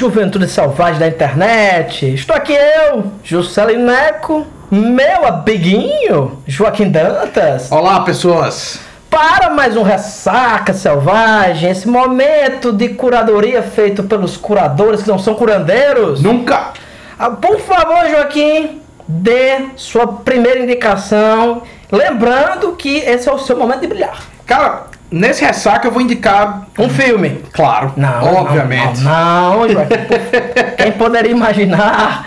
Juventude selvagem da internet! Estou aqui eu, Juscelino Neco, meu amiguinho, Joaquim Dantas. Olá, pessoas! Para mais um Ressaca Selvagem, esse momento de curadoria feito pelos curadores que não são curandeiros. Nunca! Ah, por favor, Joaquim, dê sua primeira indicação. Lembrando que esse é o seu momento de brilhar. Cara, nesse ressaca eu vou indicar Um filme. Claro, Não, obviamente. Não, não, Joaquim. Pô, Quem poderia imaginar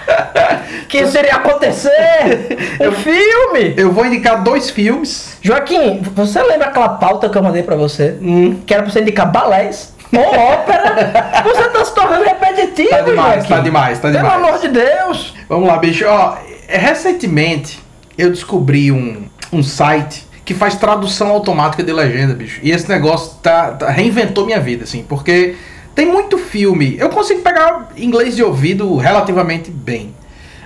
que isso iria acontecer? Um filme! Eu vou indicar dois filmes. Joaquim, você lembra aquela pauta que eu mandei pra você? Hum. Que era pra você indicar balés ou ópera? Você tá se tornando repetitivo, Tá demais, Joaquim. tá demais, tá Pelo demais. amor de Deus. Vamos lá, bicho. Ó, recentemente eu descobri um, um site que faz tradução automática de legenda, bicho. E esse negócio tá, tá- reinventou minha vida, assim, porque tem muito filme. Eu consigo pegar inglês de ouvido relativamente bem.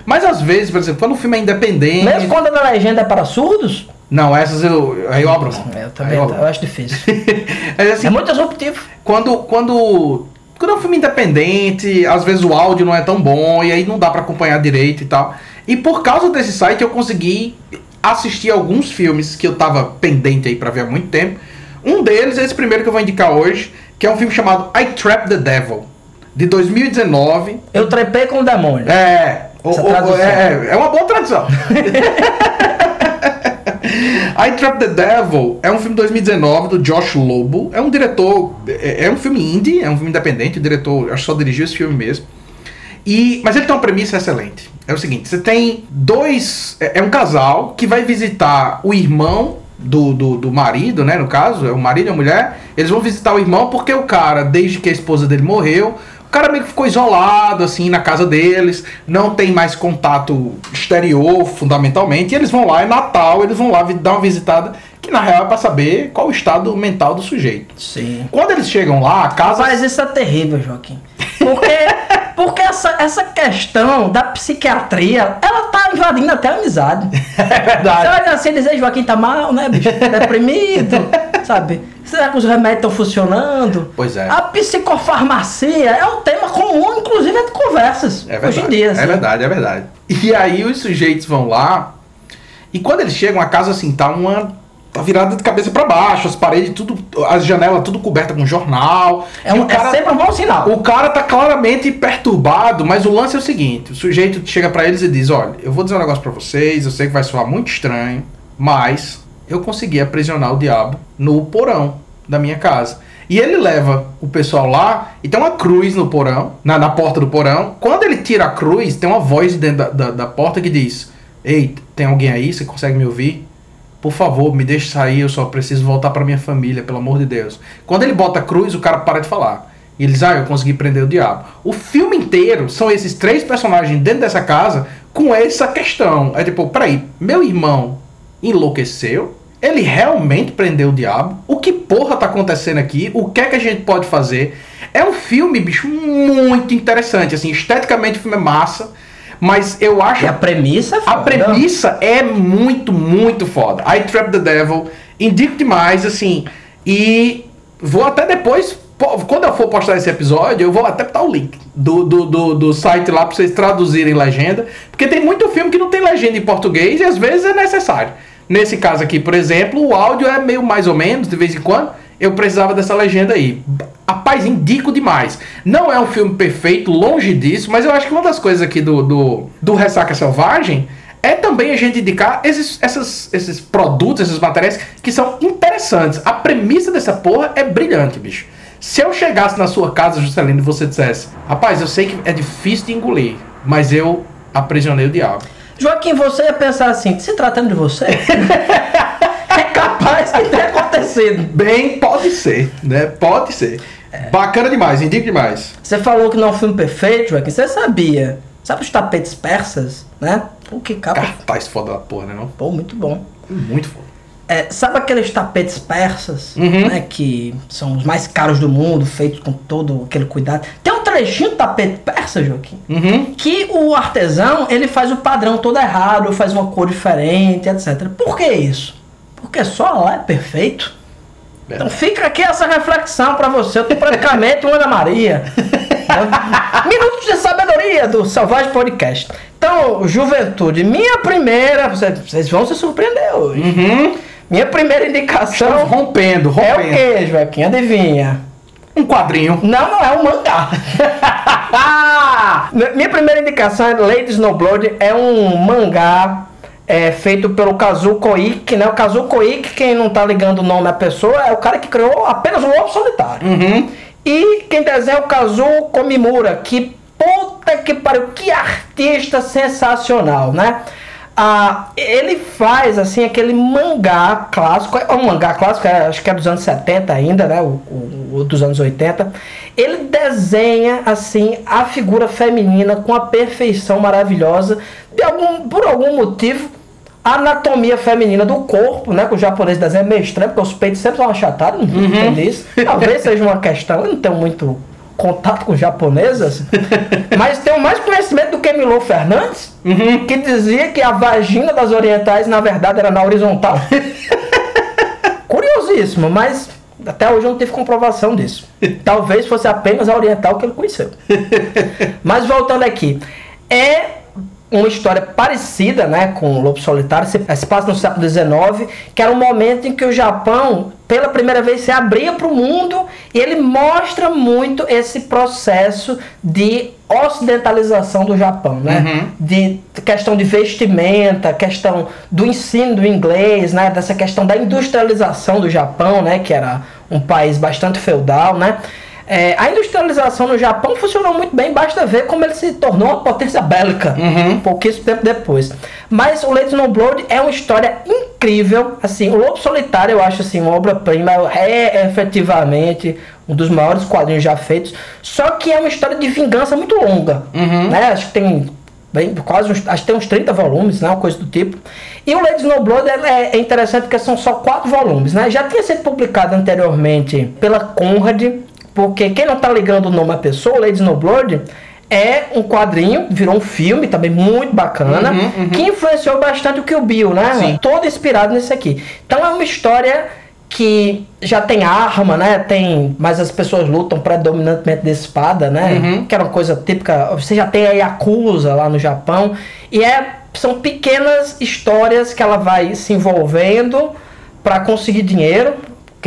Mas às vezes, por exemplo, quando o filme é independente. Mesmo quando a legenda é para surdos? Não, essas eu. Aí eu abro. Eu também, eu abro eu acho difícil. Mas, assim, É muito disruptivo. quando, quando, quando é um filme independente, às vezes o áudio não é tão bom e aí não dá pra acompanhar direito e tal. E por causa desse site eu consegui assistir alguns filmes que eu tava pendente aí pra ver há muito tempo. Um deles é esse primeiro que eu vou indicar hoje, que é um filme chamado I Trap the Devil, de 2019. Eu trepei com o demônio. É, o- o- tradução. é, é uma boa tradução. I Trap the Devil é um filme de 2019 do Josh Lobo. É um diretor. É, é um filme indie, é um filme independente. O diretor acho que só dirigiu esse filme mesmo. E, mas ele tem uma premissa excelente. É o seguinte: você tem dois. É, é um casal que vai visitar o irmão do, do, do marido, né? No caso, é o marido e a mulher. Eles vão visitar o irmão porque o cara, desde que a esposa dele morreu, o cara meio que ficou isolado, assim, na casa deles, não tem mais contato exterior, fundamentalmente, e eles vão lá, é Natal, eles vão lá dar uma visitada, que na real é pra saber qual o estado mental do sujeito. Sim. Quando eles chegam lá, a casa. Mas isso é terrível, Joaquim. Porque, porque essa, essa questão da psiquiatria, ela tá invadindo até a amizade. É Você verdade. olha assim e dizer, Joaquim tá mal, né, bicho? Deprimido, sabe? Será que os remédios estão funcionando? Pois é. A psicofarmacia é um tema comum, inclusive, de conversas. É verdade. hoje em dia. assim. É verdade, é verdade. E aí os sujeitos vão lá e quando eles chegam, a casa assim tá uma tá virada de cabeça pra baixo, as paredes tudo, as janelas tudo coberta com jornal. É, um, o cara, é sempre um bom sinal. o cara tá claramente perturbado, mas o lance é o seguinte, o sujeito chega pra eles e diz: "Olha, eu vou dizer um negócio pra vocês, eu sei que vai soar muito estranho, mas eu consegui aprisionar o diabo no porão da minha casa. E ele leva o pessoal lá e tem uma cruz no porão, na, na porta do porão. Quando ele tira a cruz, tem uma voz dentro da, da, da porta que diz: Ei, tem alguém aí? Você consegue me ouvir? Por favor, me deixe sair, eu só preciso voltar pra minha família, pelo amor de Deus. Quando ele bota a cruz, o cara para de falar. E eles, ah, eu consegui prender o diabo. O filme inteiro são esses três personagens dentro dessa casa com essa questão. É tipo, peraí, meu irmão enlouqueceu? Ele realmente prendeu o diabo? O que porra tá acontecendo aqui? O que é que a gente pode fazer? É um filme, bicho, muito interessante. Assim, esteticamente o filme é massa. Mas eu acho. E a premissa é A foda. premissa é muito, muito foda. I Trap the Devil, indico demais, assim. E vou até depois, po- quando eu for postar esse episódio, eu vou até botar o link do, do, do, do site lá pra vocês traduzirem legenda. Porque tem muito filme que não tem legenda em português e às vezes é necessário. Nesse caso aqui, por exemplo, o áudio é meio mais ou menos, de vez em quando. Eu precisava dessa legenda aí. Rapaz, indico demais. Não é um filme perfeito, longe disso, mas eu acho que uma das coisas aqui do, do, do Ressaca Selvagem é também a gente indicar esses, essas, esses produtos, esses materiais que são interessantes. A premissa dessa porra é brilhante, bicho. Se eu chegasse na sua casa, Juscelino, e você dissesse, rapaz, eu sei que é difícil de engolir, mas eu aprisionei o diabo. Joaquim, você ia pensar assim, se tratando de você, é capaz que tenha acontecido. Bem, pode ser, né? Pode ser. Bacana demais, indico demais. Você falou que não é um filme perfeito, Joaquim. Você sabia? Sabe os tapetes persas, né? Pô, que capa. Cartaz foda da porra, né? Não? Pô, muito bom. Muito foda. É, sabe aqueles tapetes persas, Uhum. né? Que são os mais caros do mundo, feitos com todo aquele cuidado. Tem um trechinho do tapete persa, Joaquim, Uhum. que o artesão ele faz o padrão todo errado, faz uma cor diferente, etc. Por que isso? Porque só lá é perfeito. Então fica aqui essa reflexão pra você. Eu tô praticamente uma Ana Maria. Minutos de sabedoria do Salvagem Podcast. Então, juventude, minha primeira. Vocês, vão se surpreender hoje. Uhum. Minha primeira indicação Rompendo, é o rompendo. que, Joaquim? Adivinha? Um quadrinho. Não, não, é um mangá. Minha primeira indicação é Lady Snowblood, é um mangá é, feito pelo Kazuo Koike, né? O Kazuo Koike, quem não tá ligando o nome à pessoa, é o cara que criou apenas o Lobo Solitário. Uhum. E quem desenha é o Kazuo Komimura, que puta que pariu, que artista sensacional, né? Ah, ele faz assim aquele mangá clássico, é um mangá clássico, é, acho que é dos anos 70 ainda, né? O, o- o dos anos 80. Ele desenha assim a figura feminina com a perfeição maravilhosa. De algum, por algum motivo, a anatomia feminina do corpo, né? Que o japonês desenha é meio estranho, porque os peitos sempre são achatados, não entendo isso. Talvez seja uma questão, eu não tenho muito contato com japonesas, mas tenho mais conhecimento do que Milô Fernandes, que dizia que a vagina das orientais, na verdade, era na horizontal. Curiosíssimo, mas até hoje eu não tive comprovação disso. Talvez fosse apenas a oriental que ele conheceu. Mas voltando aqui, é uma história parecida né, com o Lobo Solitário, se, se passa no século XIX, que era um momento em que o Japão, pela primeira vez, se abria para o mundo e ele mostra muito esse processo de ocidentalização do Japão, né? De questão de vestimenta, questão do ensino do inglês, né? Dessa questão da industrialização do Japão, né? Que era um país bastante feudal, né? É, a industrialização no Japão funcionou muito bem, basta ver como ele se tornou uma potência bélica Uhum. pouquíssimo tempo depois. Mas o Lady Snowblood é uma história incrível. Assim, o Lobo Solitário eu acho assim uma obra-prima, é efetivamente um dos maiores quadrinhos já feitos. Só que é uma história de vingança muito longa, né? Acho que tem bem, quase uns, acho que tem uns 30 volumes, né? Uma coisa do tipo. E o Lady Snowblood é, é interessante porque são só quatro volumes, né? Já tinha sido publicado anteriormente pela Conrad, porque quem não tá ligando o nome à pessoa, Lady Snowblood é um quadrinho, virou um filme também muito bacana, que influenciou bastante o Kill Bill, né? Sim. Todo inspirado nisso aqui. Então é uma história que já tem arma, né? Tem, mas as pessoas lutam predominantemente de espada, né? Que era uma coisa típica. Você já tem a Yakuza lá no Japão e é são pequenas histórias que ela vai se envolvendo para conseguir dinheiro,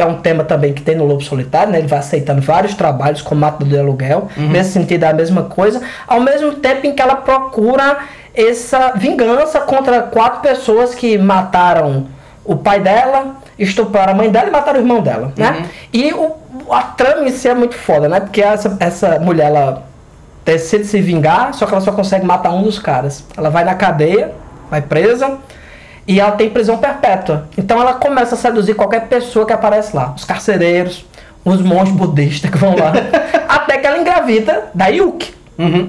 que é um tema também que tem no Lobo Solitário, né? Ele vai aceitando vários trabalhos como matador de aluguel, nesse sentido é a mesma coisa, ao mesmo tempo em que ela procura essa vingança contra quatro pessoas que mataram o pai dela, estupraram a mãe dela e mataram o irmão dela, né? E o, a trama em si é muito foda, né? Porque essa, essa mulher, ela decide se vingar, só que ela só consegue matar um dos caras. Ela vai na cadeia, vai presa, e ela tem prisão perpétua. Então ela começa a seduzir qualquer pessoa que aparece lá. Os carcereiros, os monges budistas que vão lá. até que ela engravida da Yuki.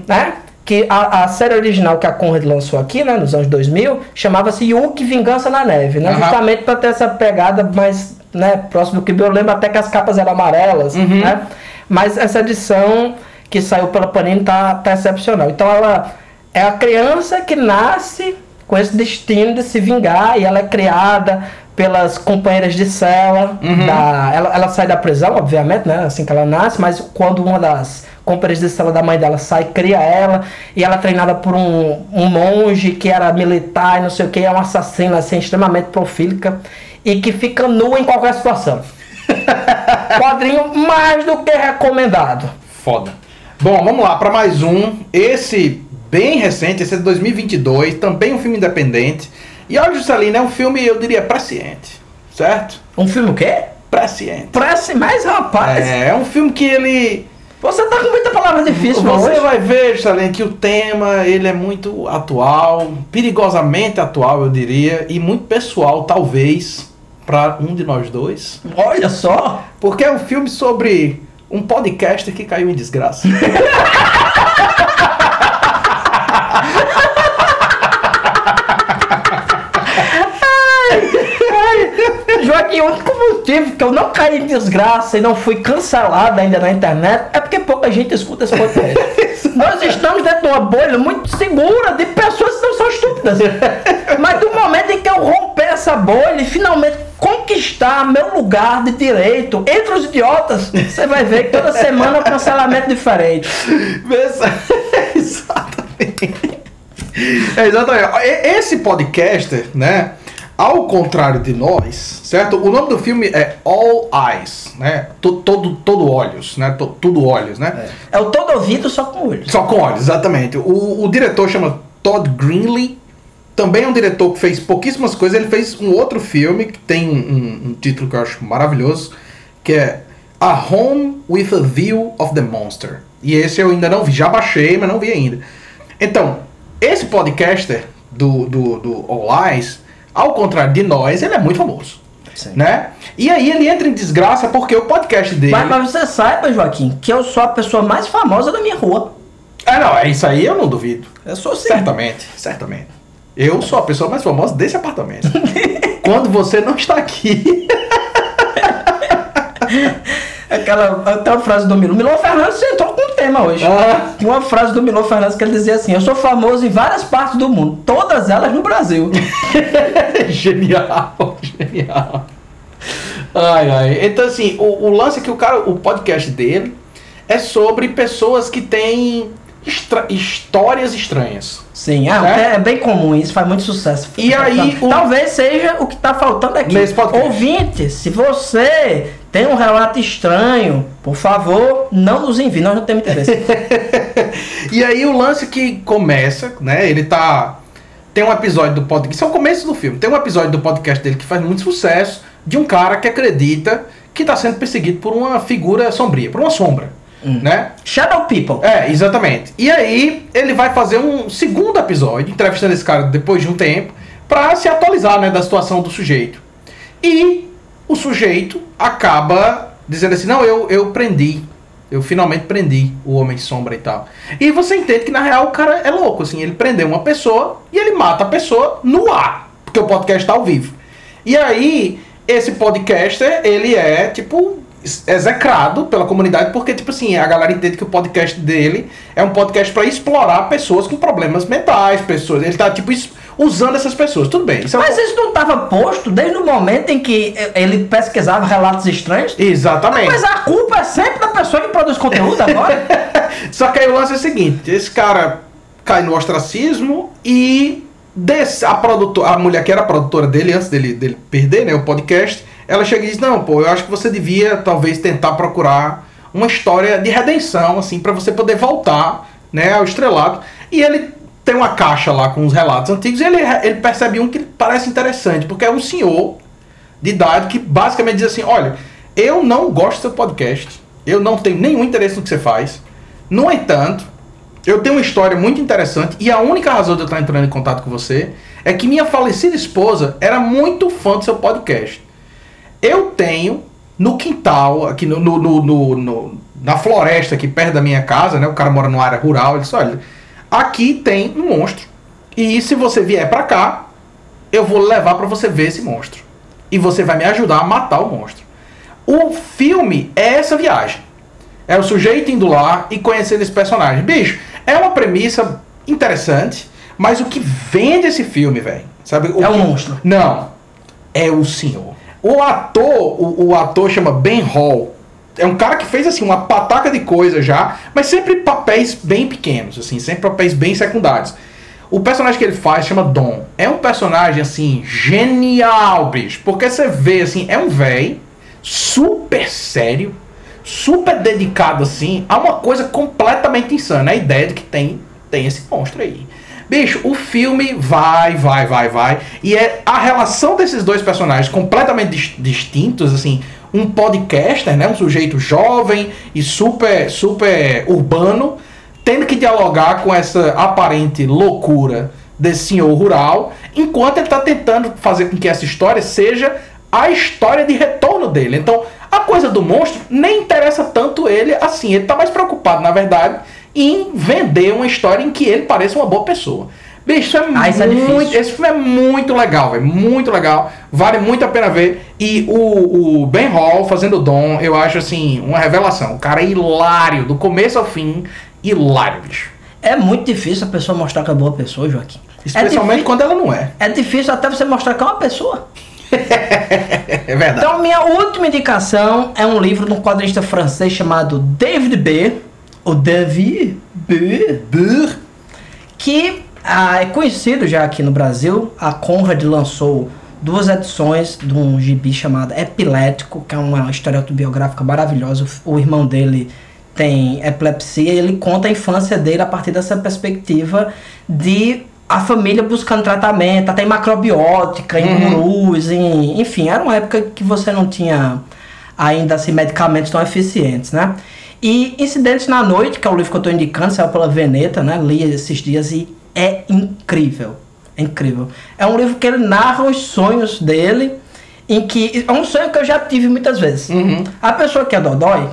Né? Que a, a série original que a Conrad lançou aqui, né, nos anos 2000, chamava-se Yuki Vingança na Neve. Né? Aham. Justamente para ter essa pegada mais né, próximo do que eu lembro até que as capas eram amarelas. Né? Mas essa edição que saiu pela Panini tá, tá excepcional. Então ela é a criança que nasce com esse destino de se vingar e ela é criada pelas companheiras de cela. Da, ela, ela sai da prisão, obviamente, né? Assim que ela nasce, mas quando uma das companheiras de cela da mãe dela sai, cria ela, e ela é treinada por um, um monge que era militar e não sei o que, é um assassino assim, extremamente profílica e que fica nua em qualquer situação. Quadrinho mais do que recomendado. Foda. Bom, vamos lá para mais um. Esse bem recente, esse é de 2022, também um filme independente. E olha, Juscelino, é um filme, eu diria, presciente. Certo? Um filme o quê? Presciente. Parece mais, rapaz. É, é um filme que ele. Você tá com muita palavra difícil, Você vai ver, Juscelino, que o tema ele é muito atual, perigosamente atual, eu diria, e muito pessoal, talvez, para um de nós dois. Olha só. Porque é um filme sobre um podcaster que caiu em desgraça. Joaquim, o único motivo que eu não caí em desgraça e não fui cancelado ainda na internet é porque pouca gente escuta esse podcast. Nós estamos dentro de uma bolha muito segura de pessoas que não são estúpidas. Mas do momento em que eu romper essa bolha e finalmente conquistar meu lugar de direito entre os idiotas, você vai ver que toda semana é um cancelamento diferente. Exatamente. É, exatamente. Esse podcaster, né? Ao contrário de nós, certo? O nome do filme é All Eyes, né? Todo, todo, todo olhos, né? Todo, tudo olhos, né? É. é o todo ouvido só com olhos. Só com olhos, exatamente. O, o diretor chama Todd Greenlee. Também é um diretor que fez pouquíssimas coisas. Ele fez um outro filme que tem um, um, um título que eu acho maravilhoso, que é A Home with a View of the Monster. E esse eu ainda não vi. Já baixei, mas não vi ainda. Então, esse podcaster do, do, do All Eyes, ao contrário de nós, ele é muito famoso. Sim. Né? E aí ele entra em desgraça porque o podcast dele. Mas, mas você saiba, Joaquim, que eu sou a pessoa mais famosa da minha rua. Ah, não, é isso aí eu não duvido. Eu sou sim. Certamente, certamente. Eu sou a pessoa mais famosa desse apartamento. Quando você não está aqui. Aquela, até a frase do Milo. Milo Fernandes entrou com um tema hoje. Ah. Uma frase do Milo Fernandes que ele dizia assim: Eu sou famoso em várias partes do mundo, todas elas no Brasil. genial, genial. Ai, ai. Então, assim, o, o lance é que o cara, o podcast dele é sobre pessoas que têm Estra histórias estranhas. Sim, é, é, bem comum isso, faz muito sucesso. E aí, o... talvez seja o que está faltando aqui. Nesse Ouvinte, se você tem um relato estranho, por favor, não nos envie, nós não temos interesse. e aí o lance que começa, né? Ele tá tem um episódio do podcast, isso é o começo do filme. Tem um episódio do podcast dele que faz muito sucesso de um cara que acredita que está sendo perseguido por uma figura sombria, por uma sombra. Hum. Né? Shadow People. É, exatamente. E aí ele vai fazer um segundo episódio, entrevistando esse cara depois de um tempo, para se atualizar né, da situação do sujeito. E o sujeito acaba dizendo assim: não, eu, eu prendi. Eu finalmente prendi o Homem de Sombra e tal. E você entende que na real o cara é louco, assim. Ele prendeu uma pessoa e ele mata a pessoa no ar, porque o podcast está ao vivo. E aí, esse podcaster, ele é tipo execrado pela comunidade, porque, tipo assim, a galera entende que o podcast dele é um podcast para explorar pessoas com problemas mentais, pessoas. Ele tá, tipo, usando essas pessoas. Tudo bem. Isso é Mas isso não estava posto desde o momento em que ele pesquisava relatos estranhos? Exatamente. Mas a culpa é sempre da pessoa que produz conteúdo agora. Só que aí o lance é o seguinte: esse cara cai no ostracismo e desse, a, produtora, a mulher que era a produtora dele, antes dele, dele perder né, o podcast ela chega e diz: Não, pô, eu acho que você devia talvez tentar procurar uma história de redenção, assim, para você poder voltar né, ao estrelado. E ele tem uma caixa lá com os relatos antigos e ele, ele percebe um que parece interessante, porque é um senhor de idade que basicamente diz assim: Olha, eu não gosto do seu podcast, eu não tenho nenhum interesse no que você faz. No entanto, eu tenho uma história muito interessante e a única razão de eu estar entrando em contato com você é que minha falecida esposa era muito fã do seu podcast. Eu tenho no quintal, aqui no, no, no, no, na floresta aqui perto da minha casa, né? O cara mora numa área rural, ele disse, olha, aqui tem um monstro. E se você vier para cá, eu vou levar para você ver esse monstro. E você vai me ajudar a matar o monstro. O filme é essa viagem. É o sujeito indo lá e conhecendo esse personagem. Bicho, é uma premissa interessante, mas o que vende esse filme, velho, sabe? O é o monstro. Não. É o senhor. O ator, o, o ator chama Ben Hall. É um cara que fez assim uma pataca de coisa já, mas sempre papéis bem pequenos, assim, sempre papéis bem secundários. O personagem que ele faz chama Dom. É um personagem assim genial, bicho, porque você vê assim, é um velho super sério, super dedicado assim a uma coisa completamente insana, a ideia de que tem tem esse monstro aí. Bicho, o filme vai, vai, vai, vai. E é a relação desses dois personagens completamente distintos, assim. Um podcaster, né? Um sujeito jovem e super, super urbano, tendo que dialogar com essa aparente loucura desse senhor rural, enquanto ele está tentando fazer com que essa história seja a história de retorno dele. Então, a coisa do monstro nem interessa tanto ele assim. Ele está mais preocupado, na verdade, em vender uma história em que ele pareça uma boa pessoa. Bicho, é ah, é muito. É esse filme é muito legal, velho. Muito legal. Vale muito a pena ver. E o, o Ben Hall fazendo o Dom, eu acho assim, uma revelação. O cara é hilário, do começo ao fim, hilário, bicho. É muito difícil a pessoa mostrar que é boa pessoa, Joaquim. Especialmente é quando ela não é. É difícil até você mostrar que é uma pessoa. é verdade. Então, minha última indicação é um livro de um quadrinista francês chamado David B. O David B. Que ah, é conhecido já aqui no Brasil. A Conrad lançou duas edições de um gibi chamado Epilético, que é uma história autobiográfica maravilhosa. O irmão dele tem epilepsia e ele conta a infância dele a partir dessa perspectiva de a família buscando tratamento, até em macrobiótica, em gurus, em, enfim, era uma época que você não tinha ainda assim, medicamentos tão eficientes, né? E Incidentes na Noite, que é o livro que eu estou indicando, saiu pela Veneta, né? Li esses dias e é incrível. É incrível. É um livro que ele narra os sonhos dele, em que. É um sonho que eu já tive muitas vezes. A pessoa que é Dodói,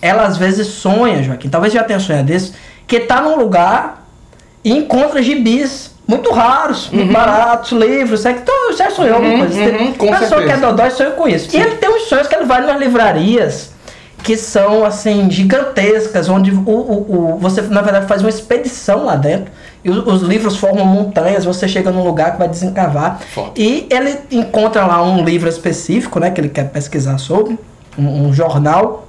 ela às vezes sonha, Joaquim, talvez já tenha sonhado disso, que tá num lugar e encontra gibis muito raros, muito baratos, livros, sabe? Então, você já sonhou alguma coisa? uhum, com a pessoa que é certeza. Dodói sonha com isso. E ele tem uns sonhos que ele vai nas livrarias que são assim gigantescas, onde o, o, o- você na verdade faz uma expedição lá dentro e os, os livros formam montanhas, você chega num lugar que vai desencavar Foda. e ele encontra lá um livro específico, né, que ele quer pesquisar sobre, um, um jornal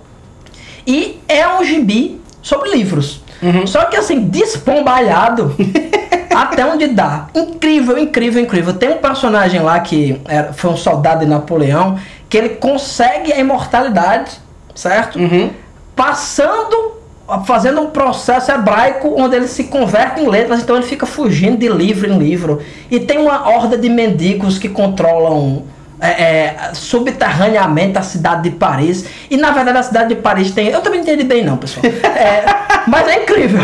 e é um gibi sobre livros. Só que assim, despombalhado até onde dá. Incrível, incrível, incrível. Tem um personagem lá que era, foi um soldado de Napoleão que ele consegue a imortalidade, certo? Passando, fazendo um processo hebraico onde ele se converte em letras, então ele fica fugindo de livro em livro. E tem uma horda de mendigos que controlam é, é, subterraneamente a cidade de Paris. E na verdade a cidade de Paris tem. Eu também não entendi bem, não, pessoal. É, mas é incrível.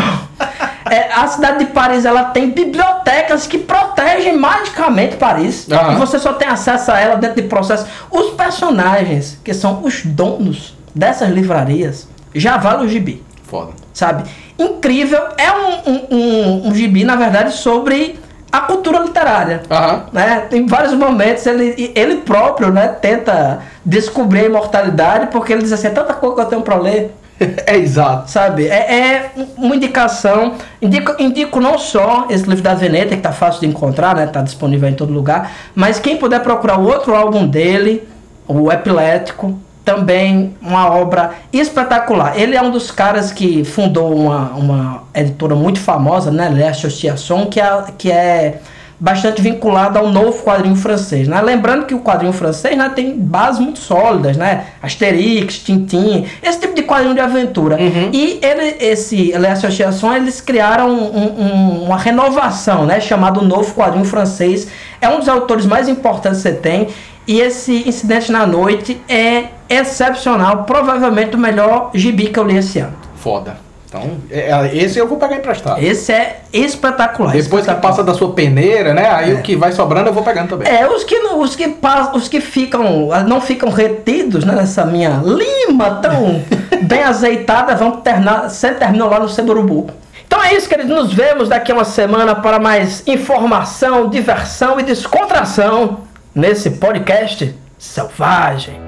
É, a cidade de Paris ela tem bibliotecas que protegem magicamente Paris. Aham. E você só tem acesso a ela dentro de processo. Os personagens, que são os donos dessas livrarias, já valem o gibi Foda. sabe? Incrível. É um, um, um, um gibi, na verdade, sobre a cultura literária. Aham. Né? Em vários momentos ele, ele próprio né, tenta descobrir a imortalidade porque ele diz assim, é tanta coisa que eu tenho para ler. É exato. Sabe? É, é uma indicação. Indico, indico não só esse livro da Veneta, que tá fácil de encontrar, né? Tá disponível em todo lugar. Mas quem puder procurar o outro álbum dele, o Epilético, também uma obra espetacular. Ele é um dos caras que fundou uma, uma editora muito famosa, né? La Association, que é, que é bastante vinculada ao novo quadrinho francês, né? Lembrando que o quadrinho francês né, tem bases muito sólidas, né? Asterix, Tintin, esse tipo de quadrinho de aventura. E ele, esse La Association, eles criaram um- um- uma renovação, né? Chamado Novo Quadrinho Francês. É um dos autores mais importantes que você tem. E esse Incidente na Noite é excepcional, provavelmente o melhor gibi que eu li esse ano. Foda. Então, é- é- esse eu vou pegar emprestado. Esse é espetacular. Depois que espetacular. passa da sua peneira, né? Aí o que vai sobrando eu vou pegando também. É, os que, não- os que, os que ficam, não ficam retidos né, nessa minha lima tão bem azeitada vão terminar, sempre terminam lá no Semburubu. Então é isso, queridos. Nos vemos daqui a uma semana para mais informação, diversão e descontração nesse podcast selvagem.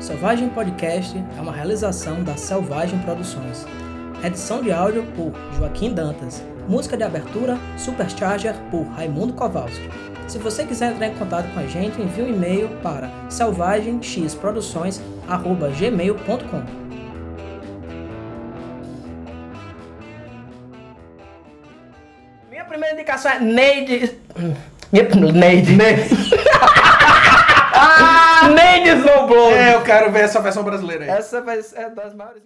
Selvagem Podcast é uma realização da Selvagem Produções. Edição de áudio por Joaquim Dantas. Música de abertura Supercharger por Raimundo Kowalski. Se você quiser entrar em contato com a gente, envie um e-mail para selvagemxproduções@gmail.com. primeira indicação é Neide. Neide. Neide. Neide Snowblower. É, eu quero ver essa versão brasileira aí. Essa vai ser das maiores.